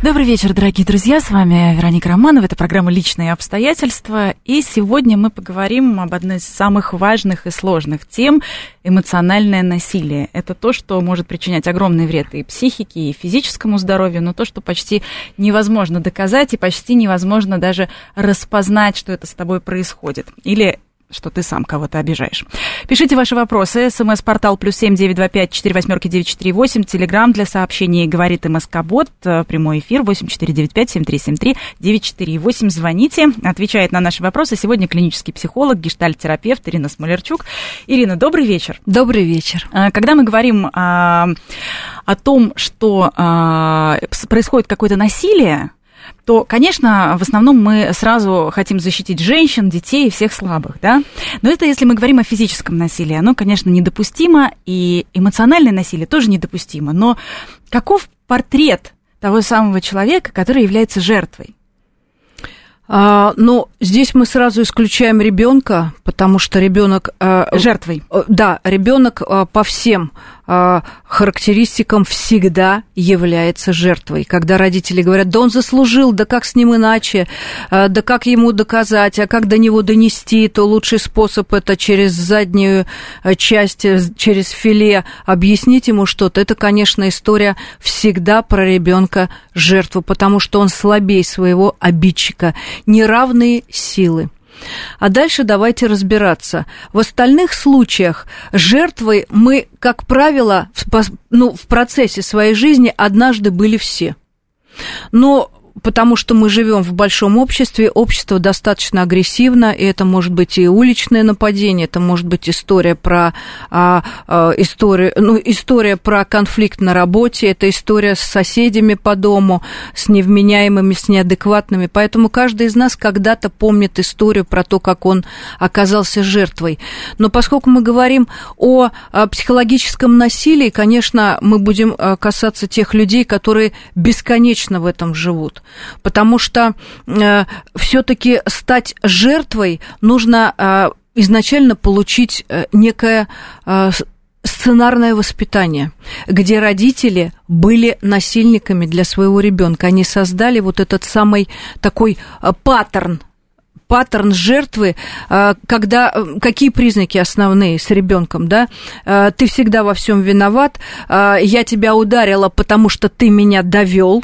Добрый вечер, дорогие друзья. С вами Вероника Романова. Это программа «Личные обстоятельства». И сегодня мы поговорим об одной из самых важных и сложных тем – эмоциональное насилие. Это то, что может причинять огромный вред и психике, и физическому здоровью, но то, что почти невозможно доказать и почти невозможно даже распознать, что это с тобой происходит. Или что ты сам кого-то обижаешь. Пишите ваши вопросы. СМС-портал плюс семь девять два пять четыре восьмерки девять четыре восемь. Телеграмм для сообщений говорит МСК-бот. Э, прямой эфир восемь четыре девять пять семь три семь три девять четыре восемь. Звоните. Отвечает на наши вопросы. Сегодня клинический психолог, гештальт-терапевт Ирина Смолерчук. Ирина, добрый вечер. Добрый вечер. Э, когда мы говорим о, о том, что э, происходит какое-то насилие, то, конечно, в основном мы сразу хотим защитить женщин, детей и всех слабых, да? Но это если мы говорим о физическом насилии, оно, конечно, недопустимо, и эмоциональное насилие тоже недопустимо. Но каков портрет того самого человека, который является жертвой? А, ну, здесь мы сразу исключаем ребенка, потому что ребенок э, жертвой. Э, да, ребенок э, по всем характеристикам всегда является жертвой. Когда родители говорят, да он заслужил, да как с ним иначе, а, да как ему доказать, а как до него донести, то лучший способ это через заднюю а, часть, э, через филе объяснить ему что-то. Это, конечно, история всегда про ребенка жертву, потому что он слабее своего обидчика. Неравные силы. А дальше давайте разбираться. В остальных случаях жертвой мы, как правило, в, ну, в процессе своей жизни однажды были все. Но потому что мы живем в большом обществе, общество достаточно агрессивно, и это может быть и уличное нападение, это может быть история про а, а, историю, ну, история про конфликт на работе, это история с соседями по дому, с невменяемыми, с неадекватными. Поэтому каждый из нас когда-то помнит историю про то, как он оказался жертвой. Но поскольку мы говорим о, о психологическом насилии, конечно, мы будем а, касаться тех людей, которые бесконечно в этом живут потому что э, все-таки стать жертвой нужно э, изначально получить э, некое э, сценарное воспитание, где родители были насильниками для своего ребенка. Они создали вот этот самый такой э, паттерн паттерн жертвы, э, когда э, какие признаки основные с ребенком, да? Э, ты всегда во всем виноват, я тебя ударила, потому что ты меня довел,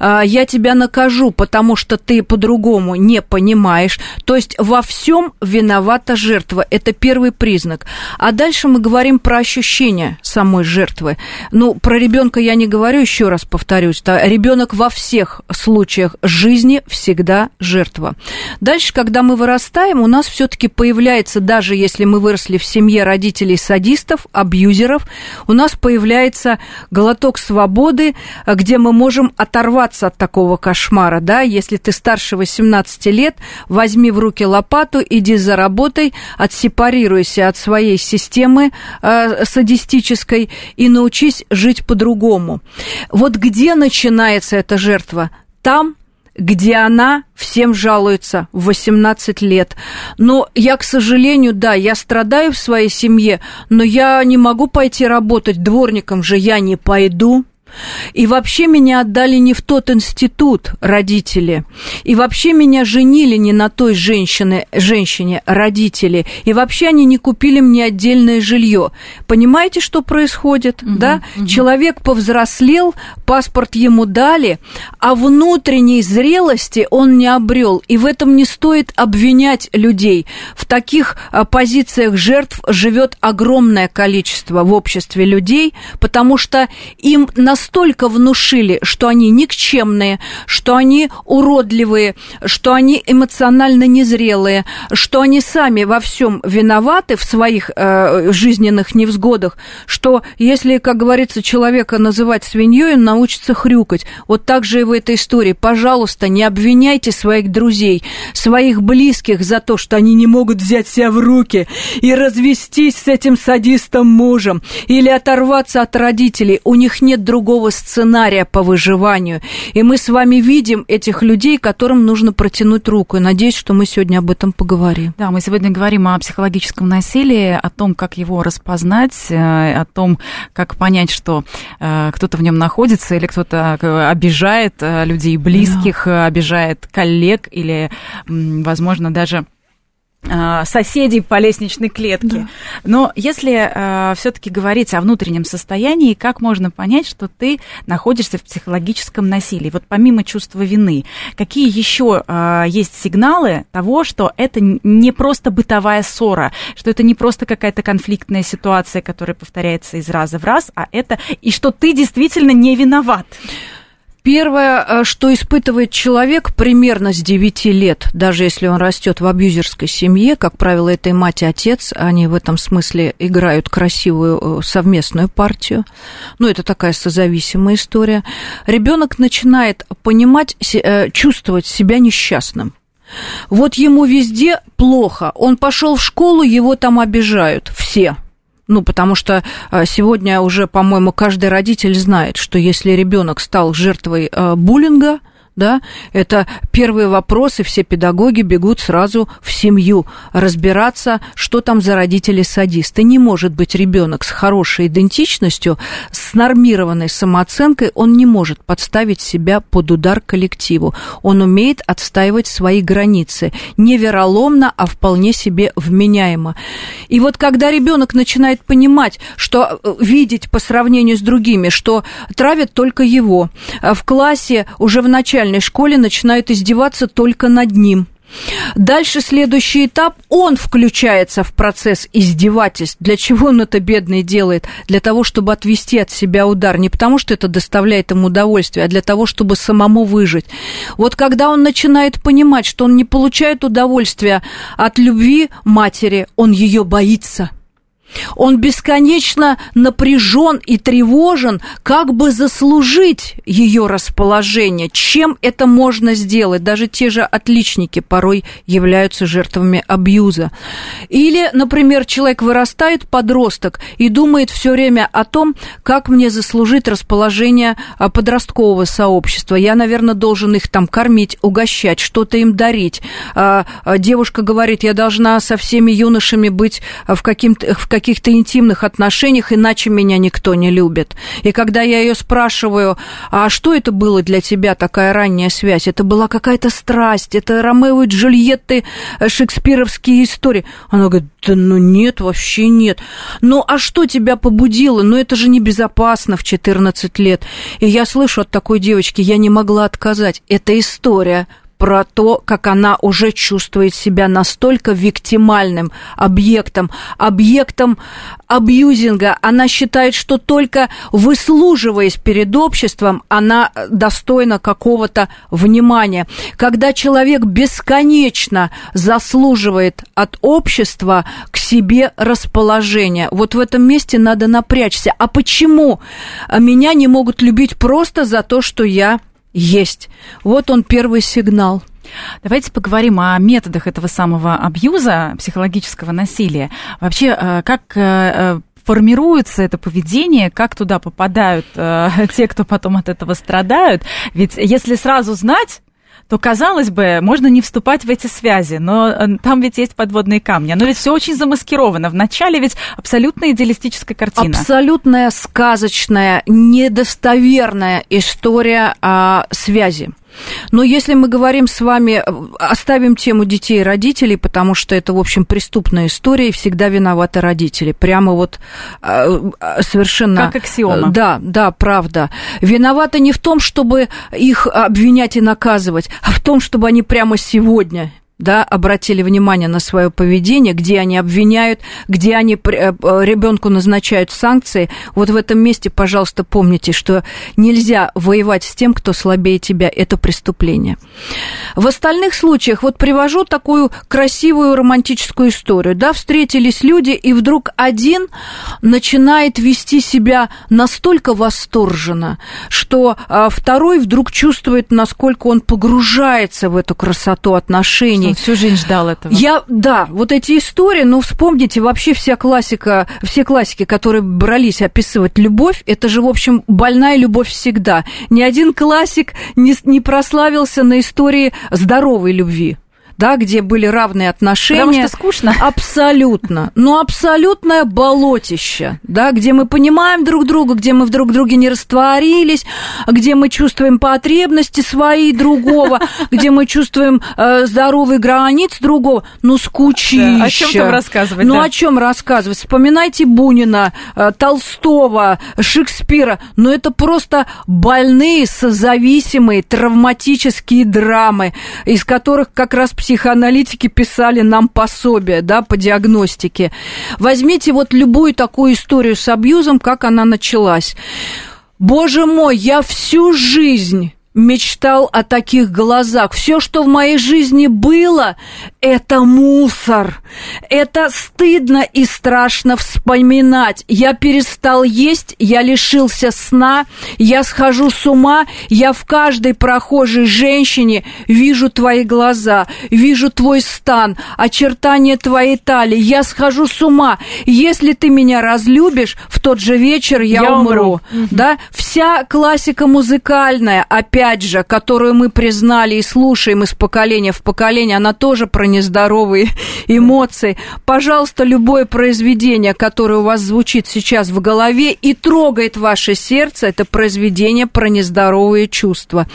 я тебя накажу, потому что ты по-другому не понимаешь. То есть во всем виновата жертва. Это первый признак. А дальше мы говорим про ощущения самой жертвы. Ну, про ребенка я не говорю, еще раз повторюсь. Ребенок во всех случаях жизни всегда жертва. Дальше, когда мы вырастаем, у нас все-таки появляется, даже если мы выросли в семье родителей садистов, абьюзеров, у нас появляется глоток свободы, где мы можем оторваться от такого кошмара, да, если ты старше 18 лет, возьми в руки лопату, иди за работой, отсепарируйся от своей системы э, садистической и научись жить по-другому. Вот где начинается эта жертва? Там, где она всем жалуется в 18 лет. Но я, к сожалению, да, я страдаю в своей семье, но я не могу пойти работать, дворником же я не пойду. И вообще меня отдали не в тот институт родители. И вообще меня женили не на той женщине, женщине родители. И вообще они не купили мне отдельное жилье. Понимаете, что происходит? Угу, да? Угу. Человек повзрослел, паспорт ему дали, а внутренней зрелости он не обрел. И в этом не стоит обвинять людей. В таких а, позициях жертв живет огромное количество в обществе людей, потому что им на настолько внушили, что они никчемные, что они уродливые, что они эмоционально незрелые, что они сами во всем виноваты в своих э, жизненных невзгодах, что если, как говорится, человека называть свиньей, он научится хрюкать. Вот так же и в этой истории. Пожалуйста, не обвиняйте своих друзей, своих близких за то, что они не могут взять себя в руки и развестись с этим садистом мужем или оторваться от родителей. У них нет другого сценария по выживанию. И мы с вами видим этих людей, которым нужно протянуть руку. И надеюсь, что мы сегодня об этом поговорим. Да, мы сегодня говорим о психологическом насилии, о том, как его распознать, э, о том, как понять, что э, кто-то в нем находится или кто-то э, обижает людей близких, да. обижает коллег или, возможно, даже соседей по лестничной клетке. Да. Но если э, все-таки говорить о внутреннем состоянии, как можно понять, что ты находишься в психологическом насилии? Вот помимо чувства вины, какие еще э, есть сигналы того, что это не просто бытовая ссора, что это не просто какая-то конфликтная ситуация, которая повторяется из раза в раз, а это и что ты действительно не виноват? Первое, э, что испытывает человек примерно с 9 лет, даже если он растет в абьюзерской семье, как правило, это и мать и отец, они в этом смысле играют красивую э, совместную партию. Ну, это такая созависимая история. Ребенок начинает понимать, э, чувствовать себя несчастным. Вот ему везде плохо. Он пошел в школу, его там обижают все. Ну, потому что а, сегодня уже, по-моему, каждый родитель знает, что если ребенок стал жертвой а, буллинга, да, это первые вопросы, все педагоги бегут сразу в семью разбираться, что там за родители-садисты. Не может быть ребенок с хорошей идентичностью, с нормированной самооценкой, он не может подставить себя под удар коллективу. Он умеет отстаивать свои границы. Не вероломно, а вполне себе вменяемо. И вот когда ребенок начинает понимать, что э, видеть по сравнению с другими, что травят только его, э, в классе уже в начале начальной школе начинают издеваться только над ним. Дальше следующий этап, он включается в процесс издевательств. Для чего он это бедный делает? Для того, чтобы отвести от себя удар. Не потому, что это доставляет ему удовольствие, а для того, чтобы самому выжить. Вот когда он начинает понимать, что он не получает удовольствия от любви матери, он ее боится – он бесконечно напряжен и тревожен, как бы заслужить ее расположение. Чем это можно сделать? Даже те же отличники порой являются жертвами абьюза. Или, например, человек вырастает, подросток, и думает все время о том, как мне заслужить расположение а, подросткового сообщества. Я, наверное, должен их там кормить, угощать, что-то им дарить. А, а, девушка говорит, я должна со всеми юношами быть в, каким-то, в каких-то интимных отношениях, иначе меня никто не любит. И когда я ее спрашиваю, а что это было для тебя, такая ранняя связь? Это была какая-то страсть, это Ромео и Джульетты, э, шекспировские истории. Она говорит, да ну нет, вообще нет. Ну а что тебя побудило? Ну это же небезопасно в 14 лет. И я слышу от такой девочки, я не могла отказать. Это история про то, как она уже чувствует себя настолько виктимальным объектом, объектом абьюзинга. Она считает, что только выслуживаясь перед обществом, она достойна какого-то внимания. Когда человек бесконечно заслуживает от общества к себе расположения, вот в этом месте надо напрячься. А почему меня не могут любить просто за то, что я есть. Вот он первый сигнал. Давайте поговорим о методах этого самого абьюза, психологического насилия. Вообще, э, как э, э, формируется это поведение, как туда попадают те, кто потом от этого страдают. Ведь если сразу знать, то, казалось бы, можно не вступать в эти связи, но э, там ведь есть подводные камни. Но ведь все очень замаскировано. Вначале ведь абсолютно идеалистическая картина. Абсолютная сказочная, недостоверная история о связи. Но если мы говорим с вами, оставим тему детей и родителей, потому что это, в общем, преступная история, и всегда виноваты родители. Прямо вот а, а, совершенно... Как аксиома. Да, да, правда. Виноваты не в том, чтобы их обвинять и наказывать, а в том, чтобы они прямо сегодня да, обратили внимание на свое поведение, где они обвиняют, где они э, ребенку назначают санкции. Вот в этом месте, пожалуйста, помните, что нельзя воевать с тем, кто слабее тебя. Это преступление. В остальных случаях вот привожу такую красивую романтическую историю. Да, встретились люди, и вдруг один начинает вести себя настолько восторженно, что а, второй вдруг чувствует, насколько он погружается в эту красоту отношений. Он всю жизнь ждал этого. Я, да, вот эти истории, ну, вспомните, вообще вся классика, все классики, которые брались описывать любовь, это же, в общем, больная любовь всегда. Ни один классик не, не прославился на истории здоровой любви да, где были равные отношения. Потому что скучно. Абсолютно. Ну, абсолютное болотище, да, где мы понимаем друг друга, где мы друг друге не растворились, где мы чувствуем потребности свои другого, где мы чувствуем э, здоровые границы другого. Ну, скучище. Да, о чем там рассказывать? Ну, да. о чем рассказывать? Вспоминайте Бунина, э, Толстого, Шекспира. Но это просто больные, созависимые, травматические драмы, из которых как раз психология психоаналитики писали нам пособие, да, по диагностике. Возьмите вот любую такую историю с абьюзом, как она началась. Боже мой, я всю жизнь мечтал о таких глазах. Все, что в моей жизни было, это мусор. Это стыдно и страшно вспоминать. Я перестал есть, я лишился сна, я схожу с ума, я в каждой прохожей женщине вижу твои глаза, вижу твой стан, очертания твоей талии. Я схожу с ума. Если ты меня разлюбишь, в тот же вечер я, я умру. умру. Да? Вся классика музыкальная, опять опять же, которую мы признали и слушаем из поколения в поколение, она тоже про нездоровые эмоции. Пожалуйста, любое произведение, которое у вас звучит сейчас в голове и трогает ваше сердце, это произведение про нездоровые чувства.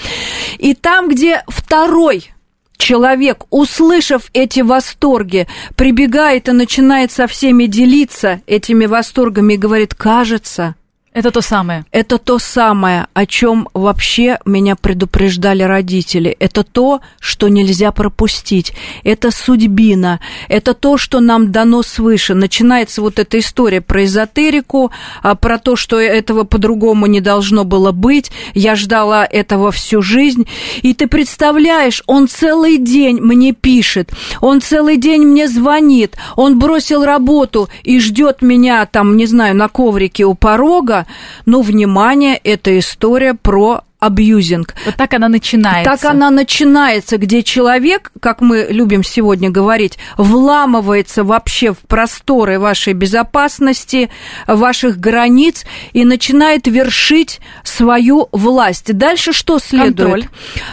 И там, где второй человек, услышав эти восторги, прибегает и начинает со всеми делиться этими восторгами и говорит, кажется, это то самое. Это то самое, о чем вообще меня предупреждали родители. Это то, что нельзя пропустить. Это судьбина. Это то, что нам дано свыше. Начинается вот эта история про эзотерику, а, про то, что этого по-другому не должно было быть. Я ждала этого всю жизнь. И ты представляешь, он целый день мне пишет, он целый день мне звонит, он бросил работу и ждет меня там, не знаю, на коврике у порога, но, внимание, это история про абьюзинг. Вот так она начинается. Так она начинается, где человек, как мы любим сегодня говорить, вламывается вообще в просторы вашей безопасности, ваших границ и начинает вершить свою власть. Дальше что следует? Контроль.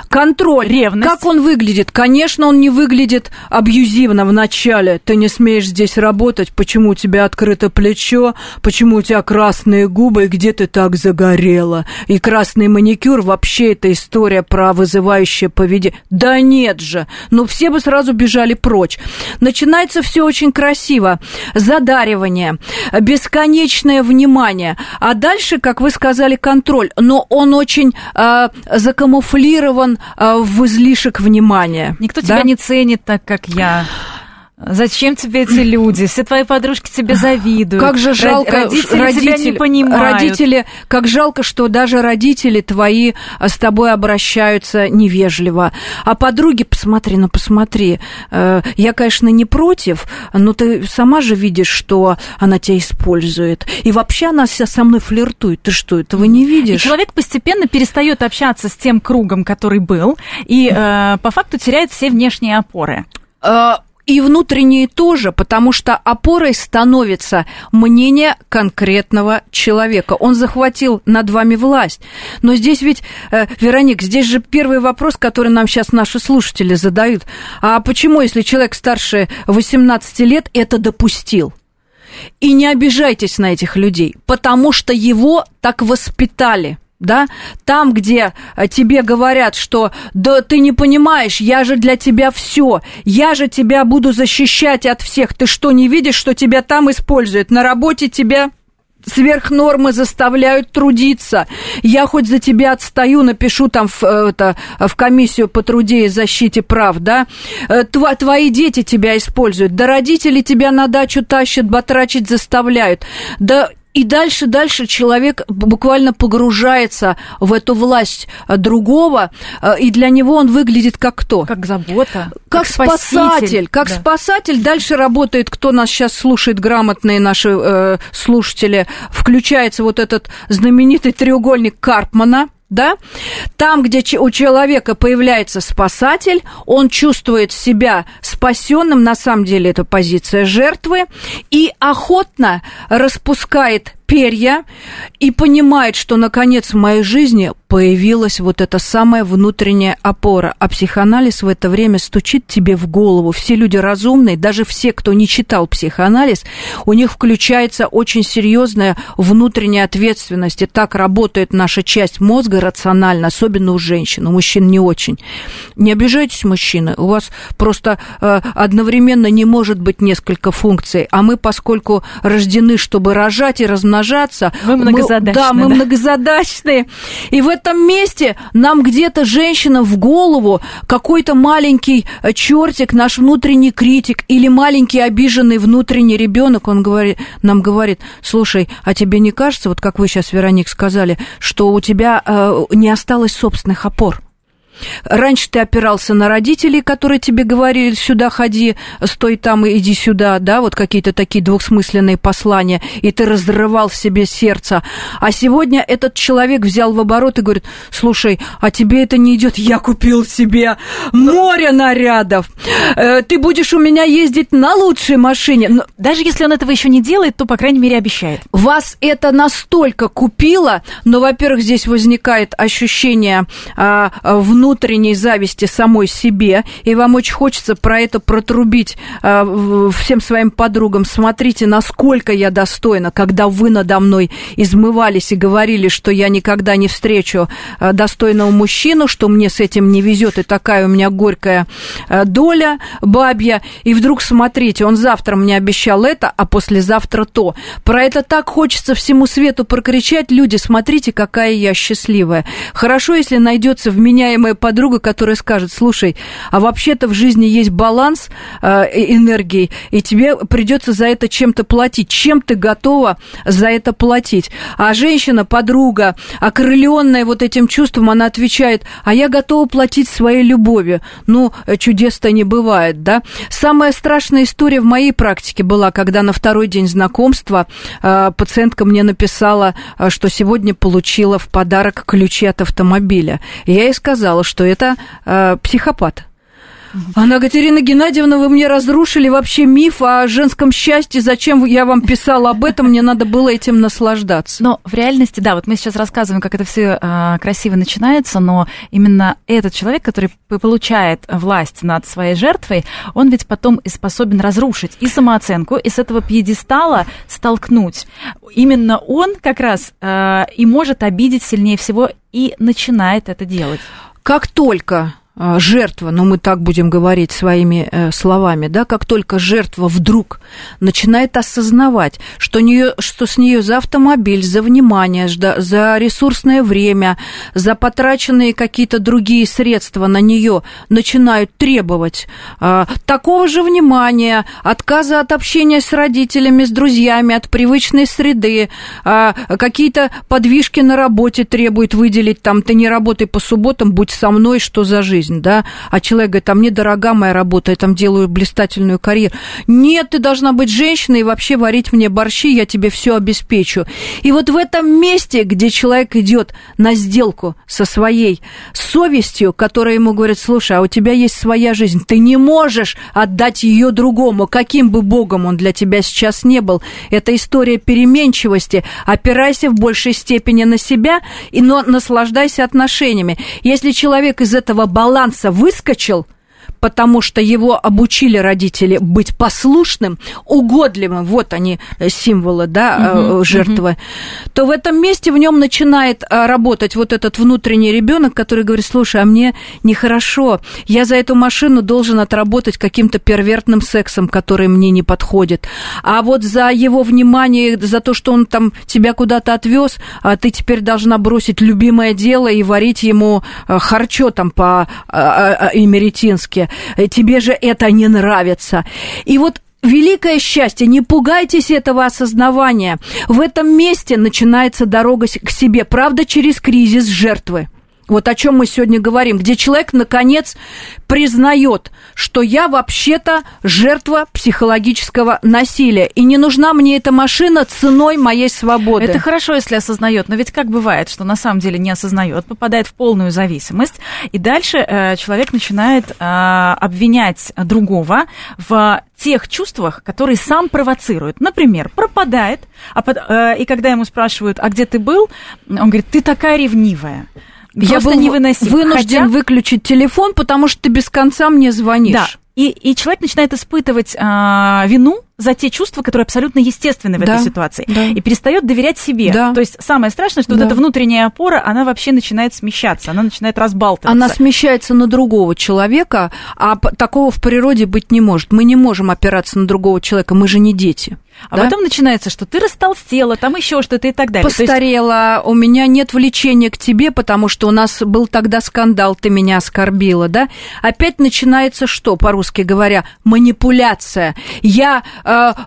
Контроль. Ревность. Как он выглядит? Конечно, он не выглядит абьюзивно вначале. Ты не смеешь здесь работать, почему у тебя открыто плечо, почему у тебя красные губы, где ты так загорела, и красный маникюр, Юр, вообще эта история про вызывающее поведение. Да нет же, ну все бы сразу бежали прочь. Начинается все очень красиво. Задаривание, бесконечное внимание. А дальше, как вы сказали, контроль. Но он очень э, закамуфлирован э, в излишек внимания. Никто да? тебя не ценит так, как я. Зачем тебе эти люди? Все твои подружки тебе завидуют. Как же жалко, родители, родители тебя не понимают. Родители, как жалко, что даже родители твои а, с тобой обращаются невежливо. А подруги, посмотри, ну посмотри, э, я, конечно, не против, но ты сама же видишь, что она тебя использует. И вообще она со мной флиртует. Ты что, этого не видишь? И человек постепенно перестает общаться с тем кругом, который был, и э, по факту теряет все внешние опоры. Э, и внутренние тоже, потому что опорой становится мнение конкретного человека. Он захватил над вами власть. Но здесь ведь, э, Вероник, здесь же первый вопрос, который нам сейчас наши слушатели задают. А почему, если человек старше 18 лет, это допустил? И не обижайтесь на этих людей, потому что его так воспитали – да, там, где э, тебе говорят, что да ты не понимаешь, я же для тебя все, я же тебя буду защищать от всех, ты что, не видишь, что тебя там используют, на работе тебя сверх нормы заставляют трудиться. Я хоть за тебя отстаю, напишу там в, э, это, в комиссию по труде и защите прав, да? Э, Тво, твои дети тебя используют, да родители тебя на дачу тащат, батрачить заставляют, да и дальше, дальше человек буквально погружается в эту власть э, другого, э, и для него он выглядит как кто? Как забота. Как, как спасатель. Как да. спасатель. Дальше работает, кто нас сейчас слушает, грамотные наши э, слушатели, включается вот этот знаменитый треугольник Карпмана, да, там, где у человека появляется спасатель, он чувствует себя спасенным, на самом деле это позиция жертвы, и охотно распускает перья и понимает, что наконец в моей жизни появилась вот эта самая внутренняя опора. А психоанализ в это время стучит тебе в голову. Все люди разумные, даже все, кто не читал психоанализ, у них включается очень серьезная внутренняя ответственность. И так работает наша часть мозга рационально, особенно у женщин. У мужчин не очень. Не обижайтесь, мужчины, у вас просто э, одновременно не может быть несколько функций. А мы, поскольку рождены, чтобы рожать и размножаться... Мы многозадачные. Мы, да, мы да. многозадачные. И в этом месте нам где-то женщина в голову, какой-то маленький э, чертик, наш внутренний критик или маленький обиженный внутренний ребенок, он говорит, нам говорит, слушай, а тебе не кажется, вот как вы сейчас, Вероник, сказали, что у тебя э, не осталось собственных опор? Раньше ты опирался на родителей, которые тебе говорили, сюда ходи, стой там и иди сюда, да, вот какие-то такие двухсмысленные послания, и ты разрывал себе сердце. А сегодня этот человек взял в оборот и говорит, слушай, а тебе это не идет, я купил себе море нарядов, э, ты будешь у меня ездить на лучшей машине. Но даже если он этого еще не делает, то, по крайней мере, обещает. Вас это настолько купило, но, во-первых, здесь возникает ощущение а, внутреннего внутренней зависти самой себе, и вам очень хочется про это протрубить э, всем своим подругам. Смотрите, насколько я достойна, когда вы надо мной измывались и говорили, что я никогда не встречу э, достойного мужчину, что мне с этим не везет, и такая у меня горькая э, доля бабья. И вдруг, смотрите, он завтра мне обещал это, а послезавтра то. Про это так хочется всему свету прокричать. Люди, смотрите, какая я счастливая. Хорошо, если найдется вменяемая новая подруга, которая скажет, слушай, а вообще-то в жизни есть баланс э, энергии, и тебе придется за это чем-то платить. Чем ты готова за это платить? А женщина, подруга, окрыленная вот этим чувством, она отвечает, а я готова платить своей любовью. Ну, чудес-то не бывает, да? Самая страшная история в моей практике была, когда на второй день знакомства э, пациентка мне написала, э, что сегодня получила в подарок ключи от автомобиля. я ей сказала, что это э, психопат. Она, Катерина Геннадьевна, вы мне разрушили вообще миф о женском счастье. Зачем я вам писала об этом? Мне надо было этим наслаждаться. Но в реальности, да, вот мы сейчас рассказываем, как это все э, красиво начинается, но именно этот человек, который получает власть над своей жертвой, он ведь потом и способен разрушить и самооценку, и с этого пьедестала столкнуть. Именно он как раз э, и может обидеть сильнее всего и начинает это делать. Как только жертва, ну мы так будем говорить своими э, словами, да, как только жертва вдруг начинает осознавать, что, нее, что с нее за автомобиль, за внимание, за ресурсное время, за потраченные какие-то другие средства на нее начинают требовать э, такого же внимания, отказа от общения с родителями, с друзьями, от привычной среды, э, какие-то подвижки на работе требует выделить, там, ты не работай по субботам, будь со мной, что за жизнь жизнь, да, а человек говорит, а мне дорога моя работа, я там делаю блистательную карьеру. Нет, ты должна быть женщиной и вообще варить мне борщи, я тебе все обеспечу. И вот в этом месте, где человек идет на сделку со своей совестью, которая ему говорит, слушай, а у тебя есть своя жизнь, ты не можешь отдать ее другому, каким бы богом он для тебя сейчас не был. Это история переменчивости. Опирайся в большей степени на себя, и но наслаждайся отношениями. Если человек из этого баланса баланса выскочил, потому что его обучили родители быть послушным, угодливым, вот они э, символы, да, угу, жертвы, угу. то в этом месте в нем начинает работать вот этот внутренний ребенок, который говорит, слушай, а мне нехорошо, я за эту машину должен отработать каким-то первертным сексом, который мне не подходит, а вот за его внимание, за то, что он там тебя куда-то отвез, а ты теперь должна бросить любимое дело и варить ему харчо там по эмеретински. Тебе же это не нравится. И вот великое счастье, не пугайтесь этого осознавания. В этом месте начинается дорога к себе, правда, через кризис жертвы. Вот о чем мы сегодня говорим, где человек, наконец, признает, что я вообще-то жертва психологического насилия, и не нужна мне эта машина ценой моей свободы. Это хорошо, если осознает, но ведь как бывает, что на самом деле не осознает, попадает в полную зависимость, и дальше э, человек начинает э, обвинять другого в тех чувствах, которые сам провоцирует. Например, пропадает, а под, э, и когда ему спрашивают, а где ты был, он говорит, ты такая ревнивая я был невыносим. вынужден Хотя... выключить телефон, потому что ты без конца мне звонишь. Да. И, и человек начинает испытывать а, вину за те чувства, которые абсолютно естественны в да, этой ситуации, да. и перестает доверять себе. Да. То есть самое страшное, что да. вот эта внутренняя опора, она вообще начинает смещаться, она начинает разбалтываться. Она смещается на другого человека, а такого в природе быть не может. Мы не можем опираться на другого человека, мы же не дети. А да? потом начинается, что ты растолстела, там еще что-то и так далее. Постарела, есть... у меня нет влечения к тебе, потому что у нас был тогда скандал, ты меня оскорбила, да? Опять начинается что, по-русски говоря, манипуляция. Я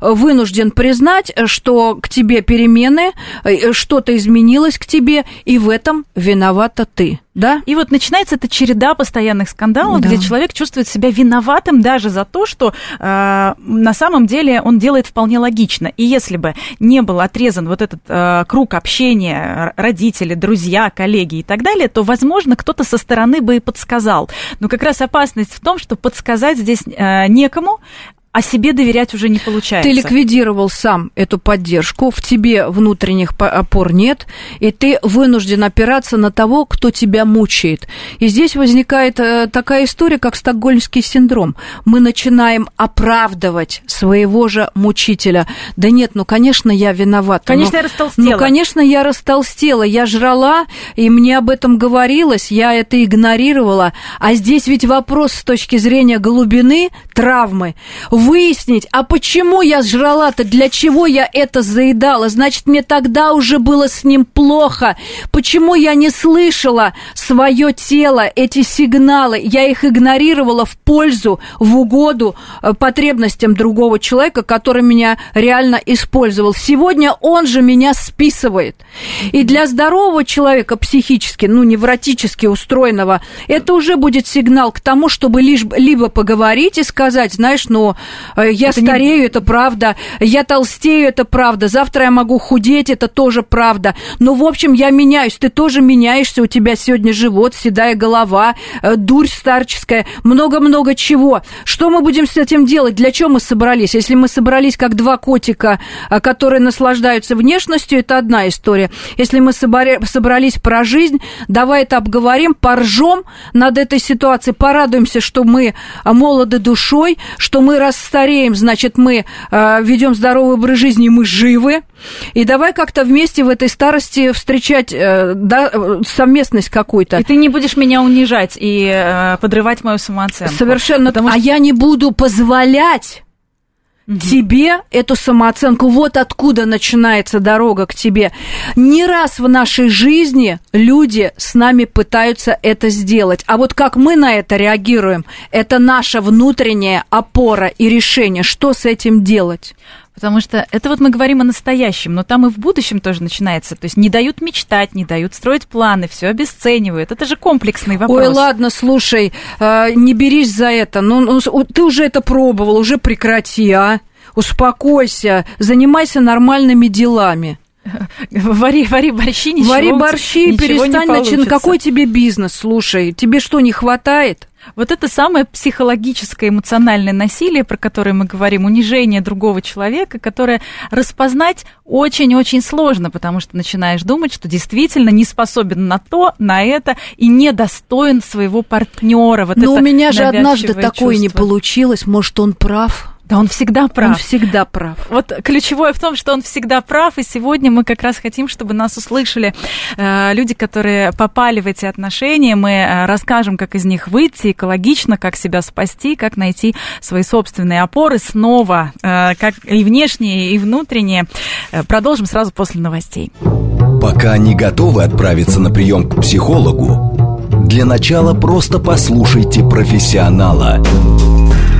вынужден признать, что к тебе перемены, э, что-то изменилось к тебе, и в этом виновата ты. Да. И вот начинается эта череда постоянных скандалов, да. где человек чувствует себя виноватым даже за то, что э, на самом деле он делает вполне логично. И если бы не был отрезан вот этот э, круг общения, родители, друзья, коллеги и так далее, то, возможно, кто-то со стороны бы и подсказал. Но как раз опасность в том, что подсказать здесь э, некому, а себе доверять уже не получается. Ты ликвидировал сам эту поддержку, в тебе внутренних опор нет, и ты вынужден опираться на того, кто тебя мучает. И здесь возникает э, такая история, как стокгольмский синдром. Мы начинаем оправдывать своего же мучителя. Да нет, ну, конечно, я виновата. Конечно, но, я растолстела. Ну, конечно, я растолстела. Я жрала, и мне об этом говорилось, я это игнорировала. А здесь ведь вопрос с точки зрения глубины травмы выяснить, а почему я сжрала-то, для чего я это заедала? Значит, мне тогда уже было с ним плохо. Почему я не слышала свое тело, эти сигналы? Я их игнорировала в пользу, в угоду э, потребностям другого человека, который меня реально использовал. Сегодня он же меня списывает. И для здорового человека психически, ну, невротически устроенного, это уже будет сигнал к тому, чтобы лишь, либо поговорить и сказать, знаешь, ну, Э, я это старею, не... это правда, я толстею, это правда, завтра я могу худеть, это тоже правда. Но, в общем, я меняюсь, ты тоже меняешься, у тебя сегодня живот, седая голова, э, дурь старческая, много-много чего. Что мы будем с этим делать? Для чего мы собрались? Если мы собрались как два котика, э, которые наслаждаются внешностью, это одна история. Если мы собрались про жизнь, давай это обговорим, поржем над этой ситуацией, порадуемся, что мы молоды душой, что мы рас стареем, значит, мы э, ведем здоровый образ жизни, мы живы. И давай как-то вместе в этой старости встречать э, да, совместность какую-то. И ты не будешь меня унижать и э, подрывать мою самооценку. Совершенно. Потому а что... я не буду позволять угу. тебе эту самооценку. Вот откуда начинается дорога к тебе. Не раз в нашей жизни люди с нами пытаются это сделать. А вот как мы на это реагируем, это наша внутренняя опора и решение, что с этим делать. Потому что это вот мы говорим о настоящем, но там и в будущем тоже начинается. То есть не дают мечтать, не дают строить планы, все обесценивают. Это же комплексный вопрос. Ой, ладно, слушай, э, не берись за это. Ну, ну, ты уже это пробовал, уже прекрати, а? Успокойся, занимайся нормальными делами. Вари, вари борщи, ничего Вари борщи, ничего перестань начинать. Какой тебе бизнес, слушай? Тебе что, не хватает? Вот это самое психологическое, эмоциональное насилие, про которое мы говорим, унижение другого человека, которое распознать очень-очень сложно, потому что начинаешь думать, что действительно не способен на то, на это и недостоин своего партнера. Вот Но у меня же однажды чувство. такое не получилось, может, он прав? Да, он всегда прав. Он всегда прав. Вот ключевое в том, что он всегда прав, и сегодня мы как раз хотим, чтобы нас услышали э, люди, которые попали в эти отношения. Мы э, расскажем, как из них выйти экологично, как себя спасти, как найти свои собственные опоры снова, э, как и внешние, и внутренние. Э, продолжим сразу после новостей. Пока не готовы отправиться на прием к психологу, для начала просто послушайте профессионала.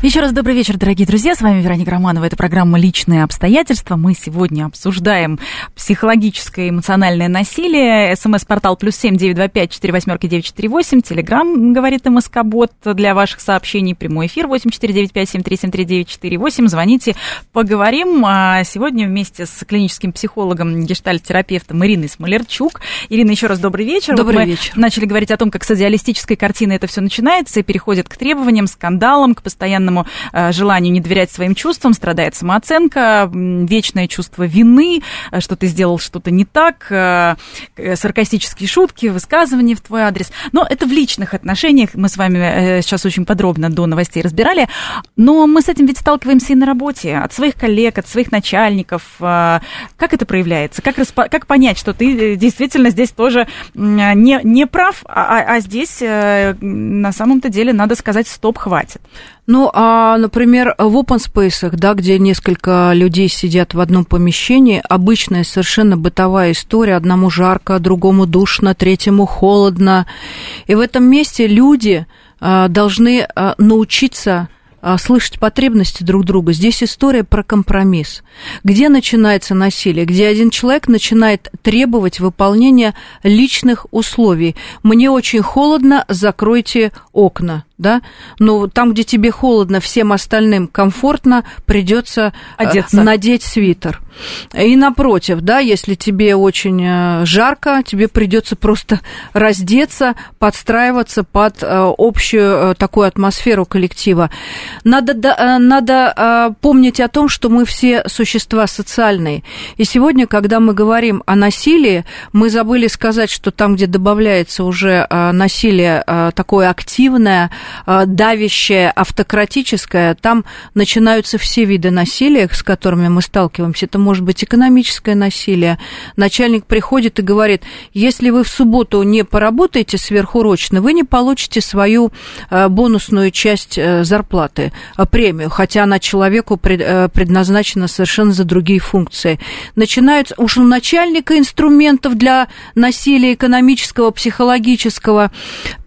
Еще раз добрый вечер, дорогие друзья. С вами Вероника Романова. Это программа «Личные обстоятельства». Мы сегодня обсуждаем психологическое и эмоциональное насилие. СМС-портал плюс семь девять два пять четыре восьмерки девять четыре восемь. Телеграмм, говорит МСК-бот, для ваших сообщений. Прямой эфир восемь четыре девять пять семь три семь три девять четыре восемь. Звоните, поговорим. А сегодня вместе с клиническим психологом, гештальт-терапевтом Ириной Смолерчук. Ирина, еще раз добрый вечер. Добрый вот вечер. начали говорить о том, как с идеалистической картины это все начинается и переходит к требованиям, скандалам, к постоянному постоянному э, желанию не доверять своим чувствам, страдает самооценка, вечное чувство вины, э, что ты сделал что-то не так, э, саркастические шутки, высказывания в твой адрес. Но это в личных отношениях, мы с вами сейчас очень подробно до новостей разбирали, но мы с этим ведь сталкиваемся и на работе, от своих коллег, от своих начальников. Как это проявляется? Как, распо... как понять, что ты действительно здесь тоже не, не прав, а, а, а здесь на самом-то деле надо сказать стоп, хватит? Ну, а, например, в open space, да, где несколько людей сидят в одном помещении, обычная совершенно бытовая история. Одному жарко, другому душно, третьему холодно. И в этом месте люди а, должны а, научиться а, слышать потребности друг друга. Здесь история про компромисс. Где начинается насилие? Где один человек начинает требовать выполнения личных условий. Мне очень холодно, закройте окна да, но там, где тебе холодно, всем остальным комфортно, придется э, Одеться. надеть свитер. И напротив, да, если тебе очень э, жарко, тебе придется просто раздеться, подстраиваться под э, общую такую атмосферу коллектива. Надо, надо помнить о том, что мы все существа социальные. И сегодня, когда мы говорим о насилии, мы забыли сказать, что там, где добавляется уже насилие такое активное, Э, давящее, автократическое, там начинаются все виды насилия, с которыми мы сталкиваемся. Это может быть экономическое насилие. Начальник приходит и говорит, если вы в субботу не поработаете сверхурочно, вы не получите свою э, бонусную часть э, зарплаты, премию, хотя она человеку предназначена совершенно за другие функции. Начинаются уж у начальника инструментов для насилия экономического, психологического,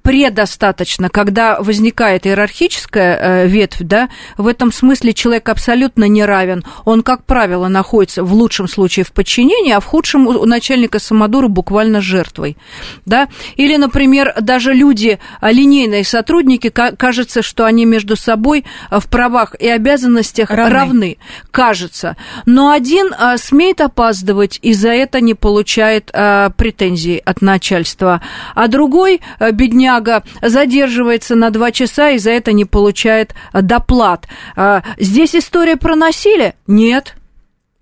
предостаточно, когда возникает иерархическая э, ветвь, да, в этом смысле человек абсолютно не равен. Он, как правило, находится в лучшем случае в подчинении, а в худшем у начальника самодура буквально жертвой, да. Или, например, даже люди, а, линейные сотрудники, кажется, что они между собой а, в правах и обязанностях равны, равны кажется. Но один а, смеет опаздывать и за это не получает претензий от начальства, а другой, бедняк, бедняга задерживается на два часа и за это не получает доплат. А, здесь история про насилие? Нет.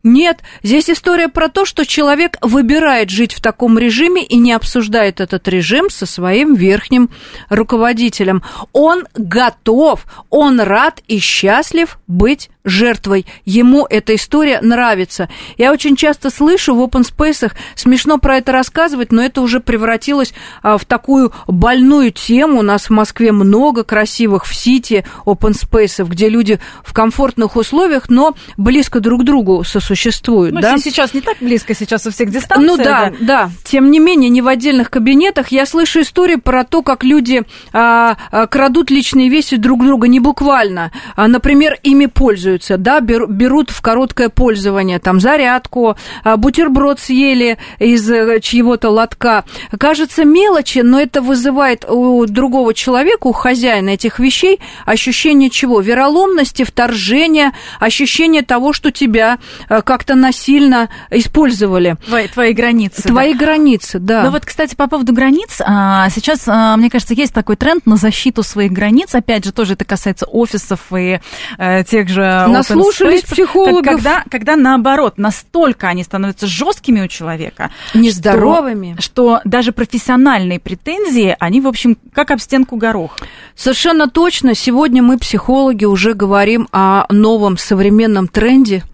Нет, здесь история про то, что человек выбирает жить в таком режиме и не обсуждает этот режим со своим верхним руководителем. Он готов, он рад и счастлив быть жертвой. Ему эта история нравится. Я очень часто слышу в open space, смешно про это рассказывать, но это уже превратилось а, в такую больную тему. У нас в Москве много красивых в Сити open space, где люди в комфортных условиях, но близко друг к другу сосуществуют. Ну, да? сейчас не так близко, сейчас у всех дистанция. Ну да, да, да. Тем не менее, не в отдельных кабинетах. Я слышу истории про то, как люди а, а, крадут личные вещи друг друга, не буквально. А, например, ими пользуются пользуются, да, берут в короткое пользование, там, зарядку, а, бутерброд съели из э, чьего-то лотка. Кажется мелочи, но это вызывает у другого человека, у хозяина этих вещей ощущение чего? Вероломности, вторжения, ощущение того, что тебя э, как-то насильно использовали. Твои, твои границы. Твои да. границы, да. Ну вот, кстати, по поводу границ, а, сейчас, а, мне кажется, есть такой тренд на защиту своих границ. Опять же, тоже это касается офисов и э, тех же Наслушались психологов. Когда, когда наоборот, настолько они становятся жесткими у человека. Нездоровыми. Что, что даже профессиональные претензии, они, в общем, как об стенку горох. Совершенно точно. Сегодня мы, психологи, уже говорим о новом современном тренде –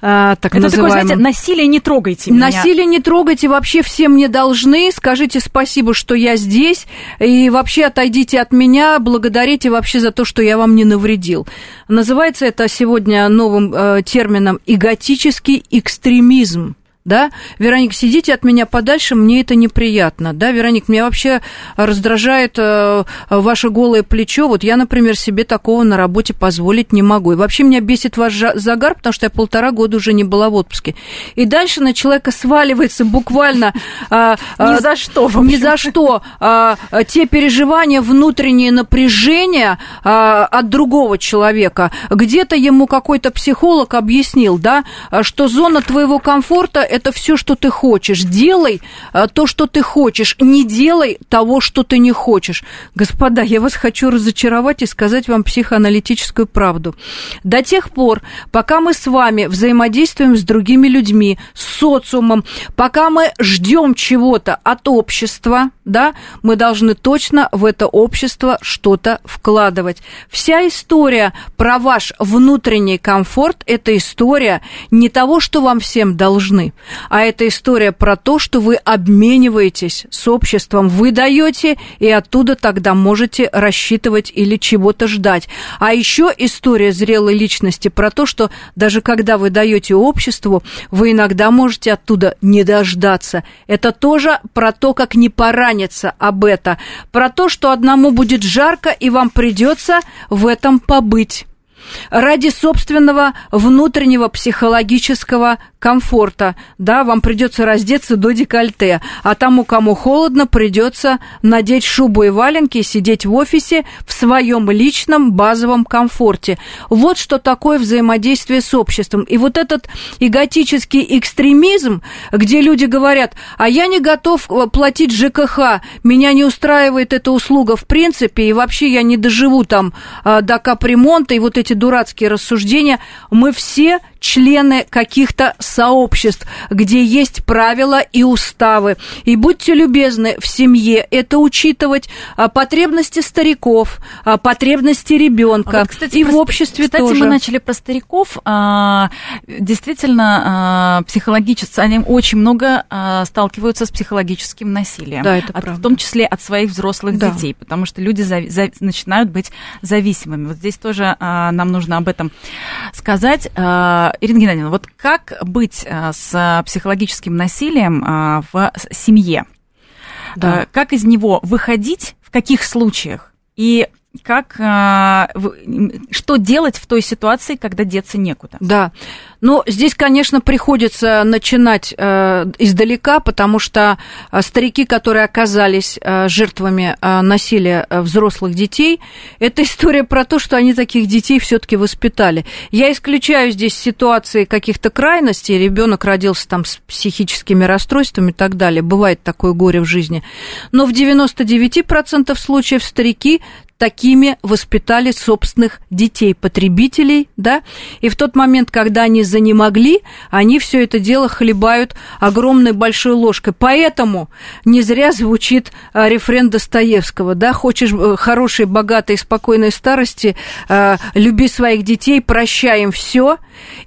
так Это называемым. такое, знаете, насилие не трогайте меня. Насилие не трогайте, вообще все мне должны. Скажите спасибо, что я здесь, и вообще отойдите от меня, благодарите вообще за то, что я вам не навредил. Называется это сегодня новым э, термином «эготический экстремизм» да, Вероник, сидите от меня подальше, мне это неприятно, да, Вероник, меня вообще раздражает э, ваше голое плечо, вот я, например, себе такого на работе позволить не могу, и вообще меня бесит ваш загар, потому что я полтора года уже не была в отпуске, и дальше на человека сваливается буквально... Э, э, ни за что. Ни за что. Э, те переживания, внутренние напряжения от другого человека, где-то ему какой-то психолог объяснил, да, что зона твоего комфорта это все, что ты хочешь. Делай э, то, что ты хочешь. Не делай того, что ты не хочешь. Господа, я вас хочу разочаровать и сказать вам психоаналитическую правду. До тех пор, пока мы с вами взаимодействуем с другими людьми, с социумом, пока мы ждем чего-то от общества, да, мы должны точно в это общество что-то вкладывать. Вся история про ваш внутренний комфорт – это история не того, что вам всем должны, а это история про то, что вы обмениваетесь с обществом, вы даете, и оттуда тогда можете рассчитывать или чего-то ждать. А еще история зрелой личности про то, что даже когда вы даете обществу, вы иногда можете оттуда не дождаться. Это тоже про то, как не пораниться об это, про то, что одному будет жарко, и вам придется в этом побыть ради собственного внутреннего психологического комфорта, да, вам придется раздеться до декольте, а тому, кому холодно, придется надеть шубу и валенки и сидеть в офисе в своем личном базовом комфорте. Вот что такое взаимодействие с обществом. И вот этот эготический экстремизм, где люди говорят, а я не готов э, платить ЖКХ, меня не устраивает эта услуга в принципе, и вообще я не доживу там э, до капремонта, и вот эти дурацкие рассуждения, мы все члены каких-то сообществ, где есть правила и уставы. И будьте любезны в семье это учитывать а, потребности стариков, а, потребности ребенка. Вот, кстати, и про, в обществе кстати, тоже. Кстати, мы начали про стариков. А, действительно, психологически они очень много сталкиваются с психологическим насилием. Да, это от, правда. В том числе от своих взрослых да. детей, потому что люди зави- за- начинают быть зависимыми. Вот здесь тоже нам нужно об этом сказать. Ирина Геннадьевна, вот как быть э, с психологическим насилием э, в семье? Да. Э, как из него выходить, в каких случаях? И как, что делать в той ситуации, когда деться некуда? Да, ну, здесь, конечно, приходится начинать э, издалека, потому что э, старики, которые оказались э, жертвами э, насилия э, взрослых детей, это история про то, что они таких детей все-таки воспитали. Я исключаю здесь ситуации каких-то крайностей, ребенок родился там с психическими расстройствами и так далее, бывает такое горе в жизни. Но в 99% случаев старики такими воспитали собственных детей, потребителей, да, и в тот момент, когда они занемогли, они все это дело хлебают огромной большой ложкой. Поэтому не зря звучит а, рефрен Достоевского, да, хочешь э, хорошей, богатой, спокойной старости, э, люби своих детей, прощай им все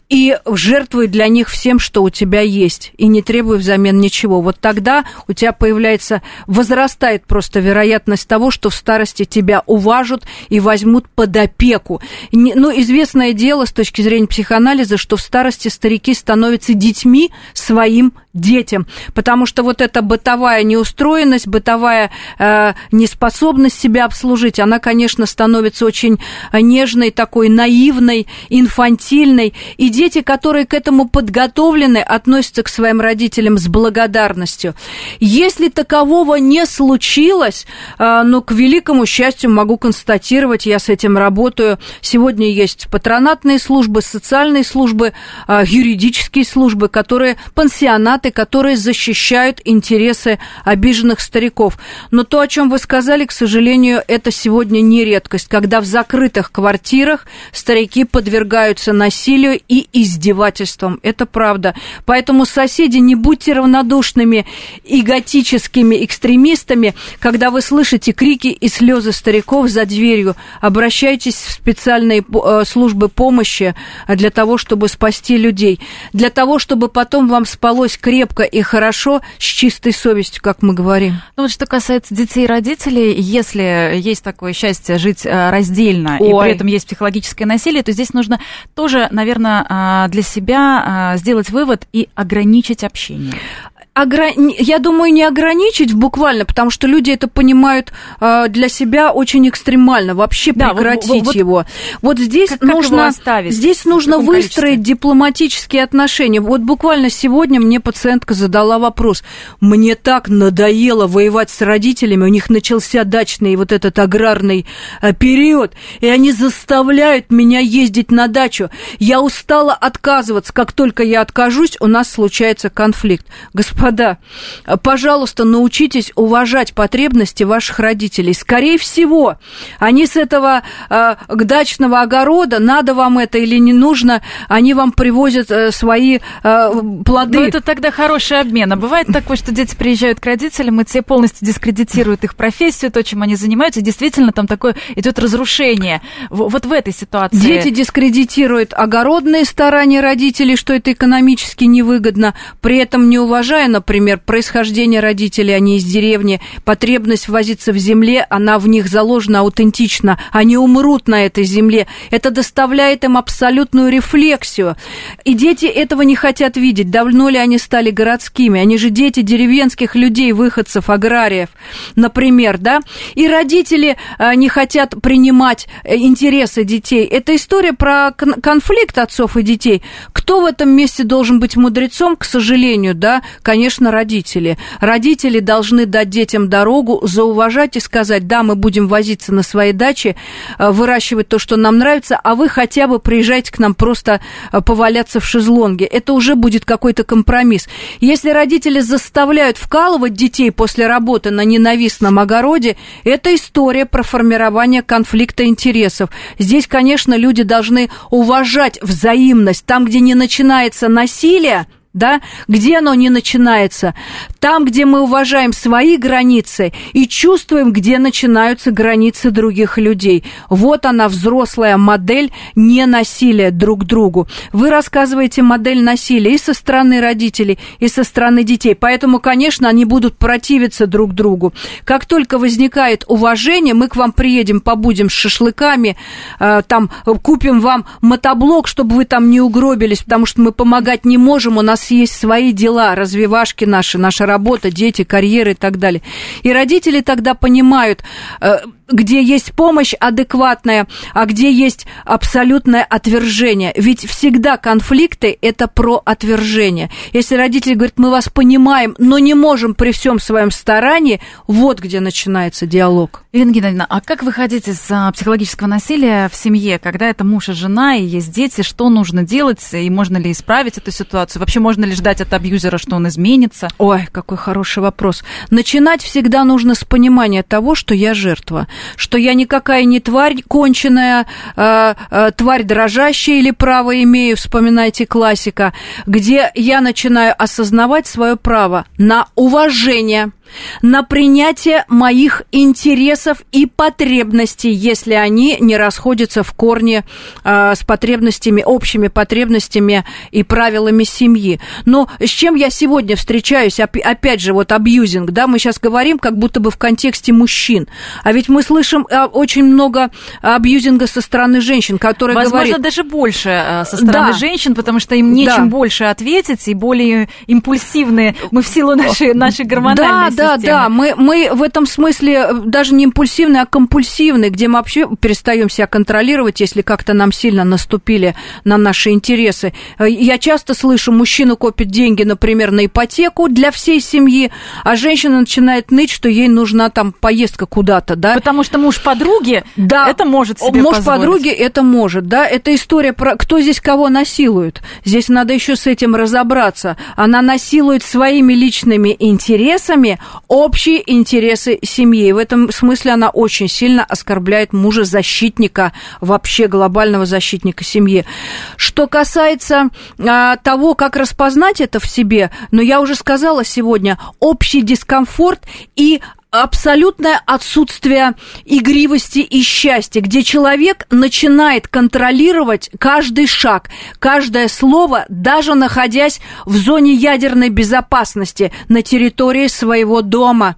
и жертвуй для них всем, что у тебя есть, и не требуй взамен ничего. Вот тогда у тебя появляется, возрастает просто вероятность того, что в старости тебя уважат и возьмут под опеку. Ну, известное дело с точки зрения психоанализа, что в старости старики становятся детьми своим детям, потому что вот эта бытовая неустроенность, бытовая э, неспособность себя обслужить, она, конечно, становится очень нежной, такой наивной, инфантильной, и дети, которые к этому подготовлены, относятся к своим родителям с благодарностью. Если такового не случилось, э, но, к великому счастью, могу констатировать, я с этим работаю, сегодня есть патронатные службы, социальные службы, э, юридические службы, которые пансионат адвокаты, которые защищают интересы обиженных стариков. Но то, о чем вы сказали, к сожалению, это сегодня не редкость, когда в закрытых квартирах старики подвергаются насилию и издевательствам. Это правда. Поэтому, соседи, не будьте равнодушными и готическими экстремистами, когда вы слышите крики и слезы стариков за дверью. Обращайтесь в специальные э, службы помощи для того, чтобы спасти людей, для того, чтобы потом вам спалось крепко и хорошо, с чистой совестью, как мы говорим. Ну вот что касается детей и родителей, если есть такое счастье жить э, раздельно, Ой. и при этом есть психологическое насилие, то здесь нужно тоже, наверное, а, для себя а, сделать вывод и ограничить общение огр... я думаю, не ограничить буквально, потому что люди это понимают э, для себя очень экстремально, вообще да, прекратить вот, вот, его. Вот здесь как, нужно, как здесь нужно выстроить количестве? дипломатические отношения. Вот буквально сегодня мне пациентка задала вопрос. Мне так надоело воевать с родителями, у них начался дачный вот этот аграрный э, период, и они заставляют меня ездить на дачу. Я устала отказываться, как только я откажусь, у нас случается конфликт. Господин господа, пожалуйста, научитесь уважать потребности ваших родителей. Скорее всего, они с этого э, дачного огорода, надо вам это или не нужно, они вам привозят э, свои э, плоды. Но это тогда хороший обмен. А бывает такое, что дети приезжают к родителям, и те полностью дискредитируют их профессию, то, чем они занимаются, и действительно там такое идет разрушение. Вот в этой ситуации. Дети дискредитируют огородные старания родителей, что это экономически невыгодно, при этом не уважая, например, происхождение родителей, они из деревни, потребность возиться в земле, она в них заложена аутентично, они умрут на этой земле. Это доставляет им абсолютную рефлексию. И дети этого не хотят видеть. Давно ли они стали городскими? Они же дети деревенских людей, выходцев, аграриев, например, да? И родители э, не хотят принимать э, интересы детей. Это история про конфликт отцов и детей. Кто в этом месте должен быть мудрецом, к сожалению, да? Конечно, конечно, родители. Родители должны дать детям дорогу, зауважать и сказать, да, мы будем возиться на своей даче, э, выращивать то, что нам нравится, а вы хотя бы приезжайте к нам просто э, поваляться в шезлонге. Это уже будет какой-то компромисс. Если родители заставляют вкалывать детей после работы на ненавистном огороде, это история про формирование конфликта интересов. Здесь, конечно, люди должны уважать взаимность. Там, где не начинается насилие, да, где оно не начинается, там, где мы уважаем свои границы и чувствуем, где начинаются границы других людей. Вот она, взрослая модель ненасилия друг другу. Вы рассказываете модель насилия и со стороны родителей, и со стороны детей. Поэтому, конечно, они будут противиться друг другу. Как только возникает уважение, мы к вам приедем, побудем с шашлыками, э, там купим вам мотоблок, чтобы вы там не угробились, потому что мы помогать не можем, у нас нас есть свои дела, развивашки наши, наша работа, дети, карьеры и так далее. И родители тогда понимают, э, где есть помощь адекватная, а где есть абсолютное отвержение. Ведь всегда конфликты – это про отвержение. Если родители говорят, мы вас понимаем, но не можем при всем своем старании, вот где начинается диалог. Ирина Геннадьевна, а как выходить из а, психологического насилия в семье, когда это муж и жена, и есть дети, что нужно делать, и можно ли исправить эту ситуацию? Вообще можно ли ждать от абьюзера, что он изменится? Ой, какой хороший вопрос. Начинать всегда нужно с понимания того, что я жертва что я никакая не тварь конченая, э, э, тварь дрожащая или право имею, вспоминайте классика, где я начинаю осознавать свое право на уважение, на принятие моих интересов и потребностей, если они не расходятся в корне э, с потребностями, общими потребностями и правилами семьи. Но с чем я сегодня встречаюсь, опять же, вот абьюзинг, да, мы сейчас говорим как будто бы в контексте мужчин, а ведь мы слышим э, очень много абьюзинга со стороны женщин, которые Возможно, говорят... даже больше э, со стороны да. женщин, потому что им нечем да. больше ответить и более импульсивные. Мы в силу нашей, нашей гормональной да, системы. Да, да, мы, мы в этом смысле э, даже не импульсивные, а компульсивные, где мы вообще перестаем себя контролировать, если как-то нам сильно наступили на наши интересы. Э, я часто слышу, мужчина копит деньги, например, на ипотеку для всей семьи, а женщина начинает ныть, что ей нужна там поездка куда-то, да. Потому что муж подруги да, это может себе Муж позволить. подруги это может, да. Это история про кто здесь кого насилует. Здесь надо еще с этим разобраться. Она насилует своими личными интересами общие интересы семьи. И в этом смысле она очень сильно оскорбляет мужа защитника, вообще глобального защитника семьи. Что касается а, того, как распознать это в себе, но я уже сказала сегодня, общий дискомфорт и абсолютное отсутствие игривости и счастья, где человек начинает контролировать каждый шаг, каждое слово, даже находясь в зоне ядерной безопасности на территории своего дома.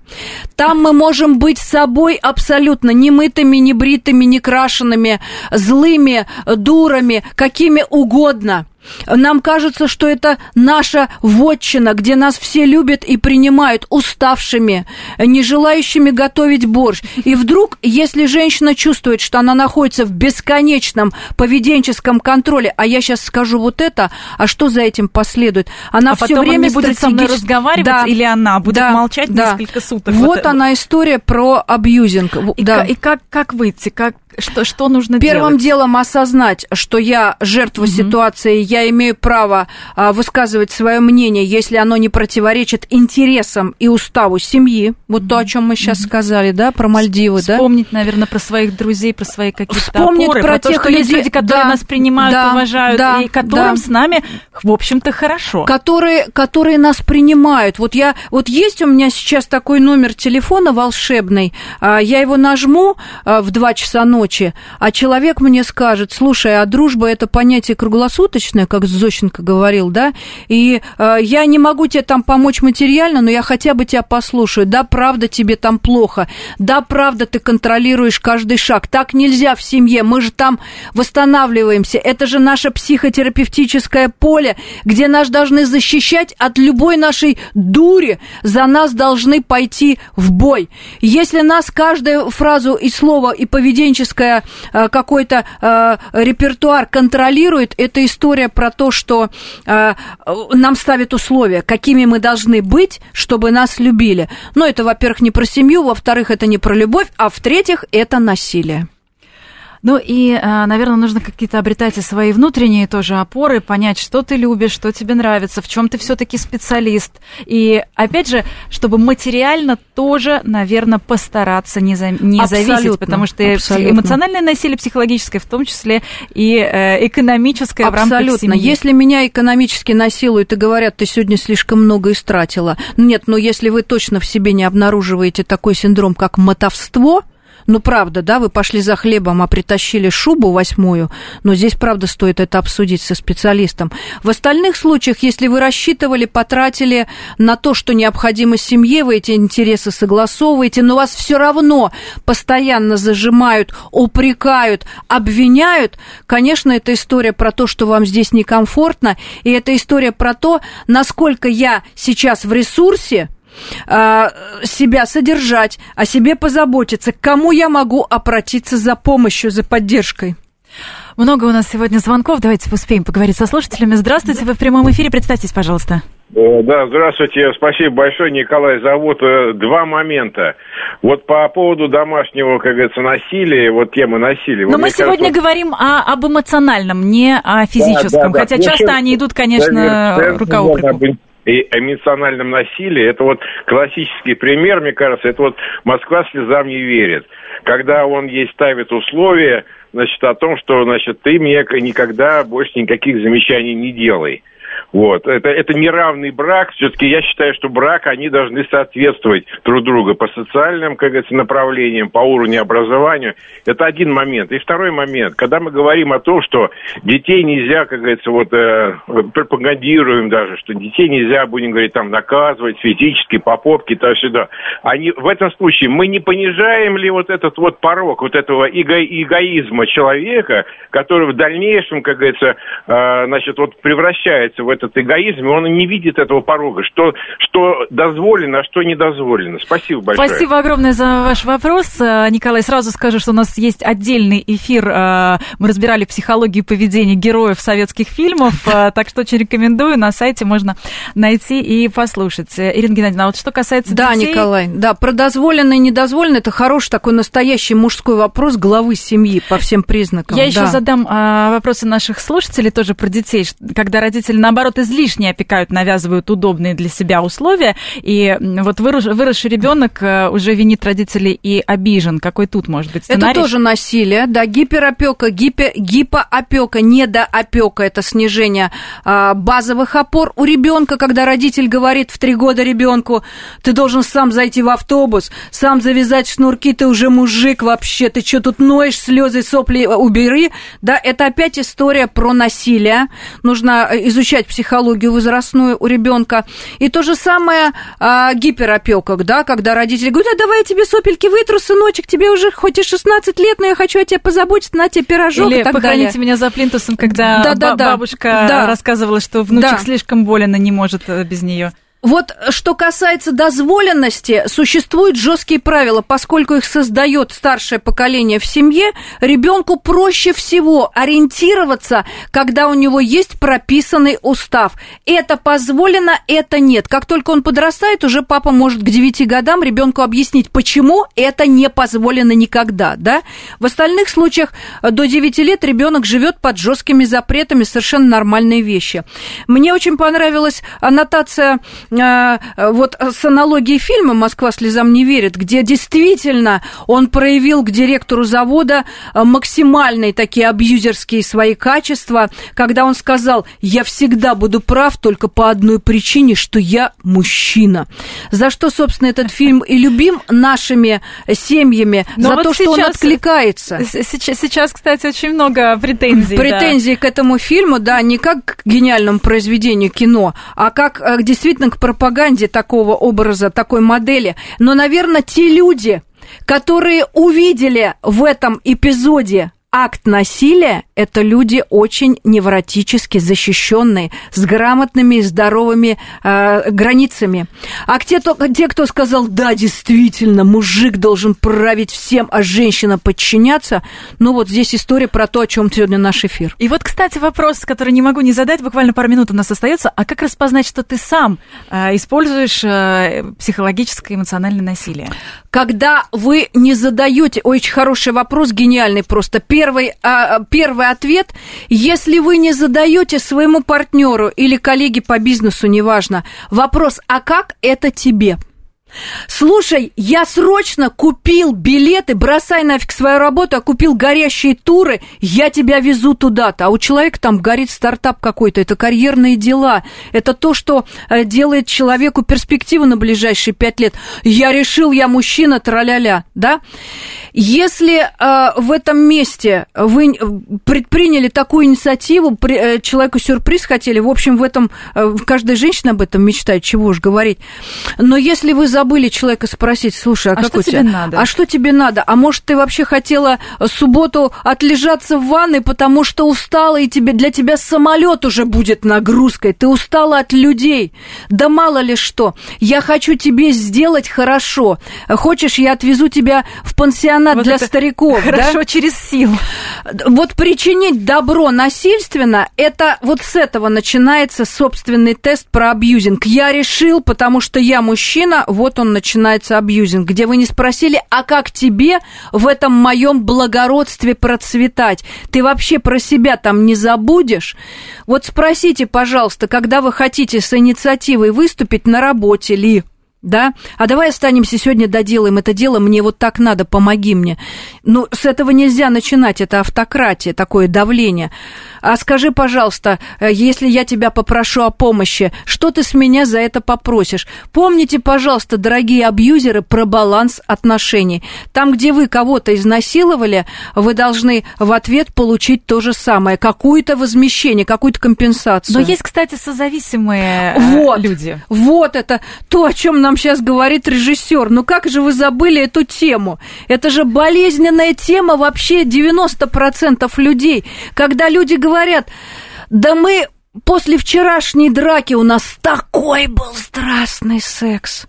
Там мы можем быть собой абсолютно немытыми, не бритыми, не крашенными, злыми, дурами, какими угодно – нам кажется, что это наша вотчина, где нас все любят и принимают уставшими, не желающими готовить борщ. И вдруг, если женщина чувствует, что она находится в бесконечном поведенческом контроле, а я сейчас скажу вот это, а что за этим последует? Она а все время он не будет со мной разговаривать, да, или она будет да, молчать да. несколько суток. Вот, вот она история про абьюзинг. И, да. и как, как выйти, как, что, что нужно Первым делать? делом осознать, что я жертва угу. ситуации, я имею право а, высказывать свое мнение, если оно не противоречит интересам и уставу семьи. Вот угу. то, о чем мы сейчас угу. сказали, да, про Мальдивы, Вспомнить, да? Вспомнить, наверное, про своих друзей, про свои какие-то Вспомнить опоры, про, про тех то, людей, есть люди, которые да, нас принимают, да, уважают, да, и которым да. с нами, в общем-то, хорошо. Которые, которые нас принимают. Вот я, вот есть у меня сейчас такой номер телефона волшебный, а, я его нажму а, в 2 часа ночи, а человек мне скажет, слушай, а дружба это понятие круглосуточное, как Зощенко говорил, да, и э, я не могу тебе там помочь материально, но я хотя бы тебя послушаю. Да, правда, тебе там плохо. Да, правда, ты контролируешь каждый шаг. Так нельзя в семье. Мы же там восстанавливаемся. Это же наше психотерапевтическое поле, где нас должны защищать от любой нашей дури. За нас должны пойти в бой. Если нас каждую фразу и слово, и поведенческое э, какой-то э, репертуар контролирует, это история про то, что э, нам ставят условия, какими мы должны быть, чтобы нас любили. Но это, во-первых, не про семью, во-вторых, это не про любовь, а в-третьих, это насилие. Ну и, э, наверное, нужно какие-то обретать и свои внутренние тоже опоры, понять, что ты любишь, что тебе нравится, в чем ты все-таки специалист. И опять же, чтобы материально тоже, наверное, постараться не, за, не зависеть, потому что абсолютно. эмоциональное насилие психологическое, в том числе и э, экономическое абсолютно. в рамках семьи. Если меня экономически насилуют и говорят, ты сегодня слишком много истратила, нет, но если вы точно в себе не обнаруживаете такой синдром, как мотовство, ну, правда, да, вы пошли за хлебом, а притащили шубу восьмую, но здесь, правда, стоит это обсудить со специалистом. В остальных случаях, если вы рассчитывали, потратили на то, что необходимо семье, вы эти интересы согласовываете, но вас все равно постоянно зажимают, упрекают, обвиняют, конечно, это история про то, что вам здесь некомфортно, и это история про то, насколько я сейчас в ресурсе, себя содержать, о себе позаботиться, к кому я могу обратиться за помощью, за поддержкой. Много у нас сегодня звонков. Давайте успеем поговорить со слушателями. Здравствуйте, вы в прямом эфире. Представьтесь, пожалуйста. Э, да, здравствуйте. Спасибо большое, Николай. Зовут э, два момента. Вот по поводу домашнего, как говорится, насилия, вот темы насилия. Но вот мы сегодня кажется, говорим о, об эмоциональном, не о физическом. Да, да, да. Хотя Мне часто они идут, конечно, рука об руку и эмоциональном насилии. Это вот классический пример, мне кажется, это вот Москва слезам не верит. Когда он ей ставит условия, значит, о том, что, значит, ты мне никогда больше никаких замечаний не делай. Вот. Это, это неравный брак. Все-таки я считаю, что брак, они должны соответствовать друг другу по социальным, как говорится, направлениям, по уровню образования. Это один момент. И второй момент. Когда мы говорим о том, что детей нельзя, как говорится, вот э, пропагандируем даже, что детей нельзя, будем говорить, там, наказывать физически, по попке, туда-сюда. Они, в этом случае мы не понижаем ли вот этот вот порог вот этого эго, эгоизма человека, который в дальнейшем, как говорится, э, значит, вот превращается в этот эгоизм, и он не видит этого порога, что, что дозволено, а что не дозволено. Спасибо большое. Спасибо огромное за ваш вопрос. Э, Николай, сразу скажу, что у нас есть отдельный эфир. э, Мы разбирали психологию поведения героев советских фильмов, э, так что очень рекомендую. На сайте можно найти и послушать. Ирина Геннадьевна, а вот что касается Да, детей... Николай, да, про дозволено и недозволено, это хороший такой настоящий мужской вопрос главы семьи по всем признакам. Я да. еще задам а, вопросы наших слушателей тоже про детей, когда родители, наоборот, излишне опекают, навязывают удобные для себя условия, и вот вырос- выросший ребенок уже винит родителей и обижен. Какой тут может быть сценарий? Это тоже насилие, да, гиперопека, гипе, гипоопека, недоопека, это снижение а, базовых опор у ребенка, когда родитель говорит в три года ребенку, ты должен сам зайти в автобус, сам завязать шнурки, ты уже мужик вообще, ты что тут ноешь, слезы, сопли э, убери, да, это опять история про насилие, нужно э, изучать психологию возрастную у ребенка, и то же самое а, гиперопека, да, когда родители говорят, а давай я тебе сопельки вытру, сыночек, тебе уже хоть и 16 лет, но я хочу о тебе позаботиться, на тебе пирожок Или и так похороните далее. меня за плинтусом, когда Да, да, ба- да. бабушка Да. рассказывала, что внучек Да. слишком болен и не может э, без нее. Вот что касается дозволенности, существуют жесткие правила, поскольку их создает старшее поколение в семье, ребенку проще всего ориентироваться, когда у него есть прописанный устав. Это позволено, это нет. Как только он подрастает, уже папа может к 9 годам ребенку объяснить, почему это не позволено никогда. Да? В остальных случаях до 9 лет ребенок живет под жесткими запретами, совершенно нормальные вещи. Мне очень понравилась аннотация вот с аналогией фильма «Москва слезам не верит», где действительно он проявил к директору завода э, максимальные такие абьюзерские свои качества, когда он сказал, я всегда буду прав только по одной причине, что я мужчина. За что, собственно, этот фильм и любим нашими семьями, Но за вот то, что он сейчас- откликается. Сейчас, сейчас, кстати, очень много претензий. да. Претензии к этому фильму, да, не как к гениальному произведению кино, а как э, действительно к пропаганде такого образа, такой модели. Но, наверное, те люди, которые увидели в этом эпизоде акт насилия, это люди очень невротически защищенные, с грамотными и здоровыми э, границами. А те, кто- те, кто сказал, да, действительно, мужик должен править всем, а женщина подчиняться, ну вот здесь история про то, о чем сегодня наш эфир. И вот, кстати, вопрос, который не могу не задать, буквально пару минут у нас остается. А как распознать, что ты сам э, используешь э, психологическое эмоциональное насилие? Когда вы не задаете, очень хороший вопрос, гениальный просто. Первый, а, первый ответ, если вы не задаете своему партнеру или коллеге по бизнесу, неважно, вопрос, а как это тебе? Слушай, я срочно купил билеты, бросай нафиг свою работу, а купил горящие туры, я тебя везу туда-то. А у человека там горит стартап какой-то, это карьерные дела, это то, что э, делает человеку перспективу на ближайшие пять лет. Я решил, я мужчина, траля-ля, да? Если э, в этом месте вы э, предприняли такую инициативу, при, э, человеку сюрприз хотели, в общем, в этом э, каждая женщина об этом мечтает, чего уж говорить. Но если вы забыли человека спросить, слушай, а, А как что тебе надо? А что тебе надо? А может, ты вообще хотела субботу отлежаться в ванной, потому что устала, и тебе, для тебя самолет уже будет нагрузкой. Ты устала от людей. Да мало ли что. Я хочу тебе сделать хорошо. Хочешь, я отвезу тебя в пансионат Вот для стариков, да? Хорошо, через силу. Вот причинить добро насильственно, это вот с этого начинается собственный тест про абьюзинг. Я решил, потому что я мужчина, вот он начинается абьюзинг, где вы не спросили, а как тебе в этом моем благородстве процветать? Ты вообще про себя там не забудешь? Вот спросите, пожалуйста, когда вы хотите с инициативой выступить на работе ли, да? А давай останемся сегодня, доделаем это дело, мне вот так надо, помоги мне. Ну, с этого нельзя начинать, это автократия, такое давление. А скажи, пожалуйста, э, если я тебя попрошу о помощи, что ты с меня за это попросишь? Помните, пожалуйста, дорогие абьюзеры, про баланс отношений. Там, где вы кого-то изнасиловали, вы должны в ответ получить то же самое, какое-то возмещение, какую-то компенсацию. Но есть, кстати, созависимые э, вот, люди. Вот это то, о чем нам сейчас говорит режиссер. Ну как же вы забыли эту тему? Это же болезненная тема вообще 90% людей. Когда люди говорят, да мы после вчерашней драки у нас такой был страстный секс.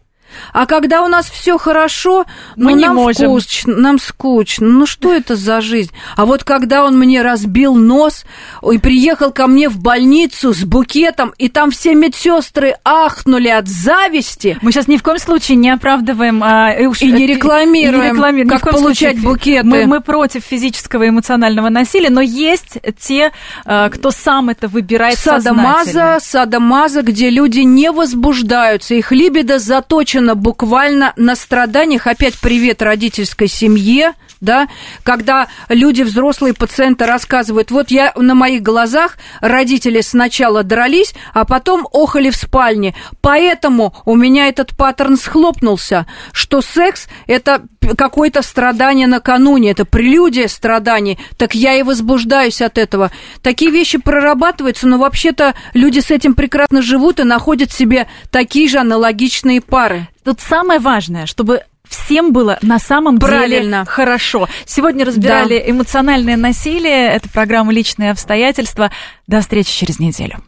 А когда у нас все хорошо, Мы ну, не нам можем. скучно, нам скучно. Ну что это за жизнь? А вот когда он мне разбил нос и приехал ко мне в больницу с букетом, и там все медсестры ахнули от зависти, Мы сейчас ни в коем случае не оправдываем а, и, уж- И не рекламируем, не рекламируем, как получать случае. букеты. Мы, мы против физического и эмоционального насилия, но есть те, э, кто сам это выбирает садомаза, сознательно. садомаза, где люди не возбуждаются, их либидо заточено буквально на страданиях. Опять привет родительской семье, да, когда люди, взрослые пациенты рассказывают, вот я на моих глазах родители сначала дрались, а потом охали в спальне, поэтому у меня этот паттерн схлопнулся, что секс – это какое-то страдание накануне, это прелюдия страданий, так я и возбуждаюсь от этого. Такие вещи прорабатываются, но вообще-то люди с этим прекрасно живут и находят себе такие же аналогичные пары. Тут самое важное, чтобы всем было на самом деле Правильно. хорошо. Сегодня разбирали эмоциональное насилие. Это программа «Личные обстоятельства». До встречи через неделю.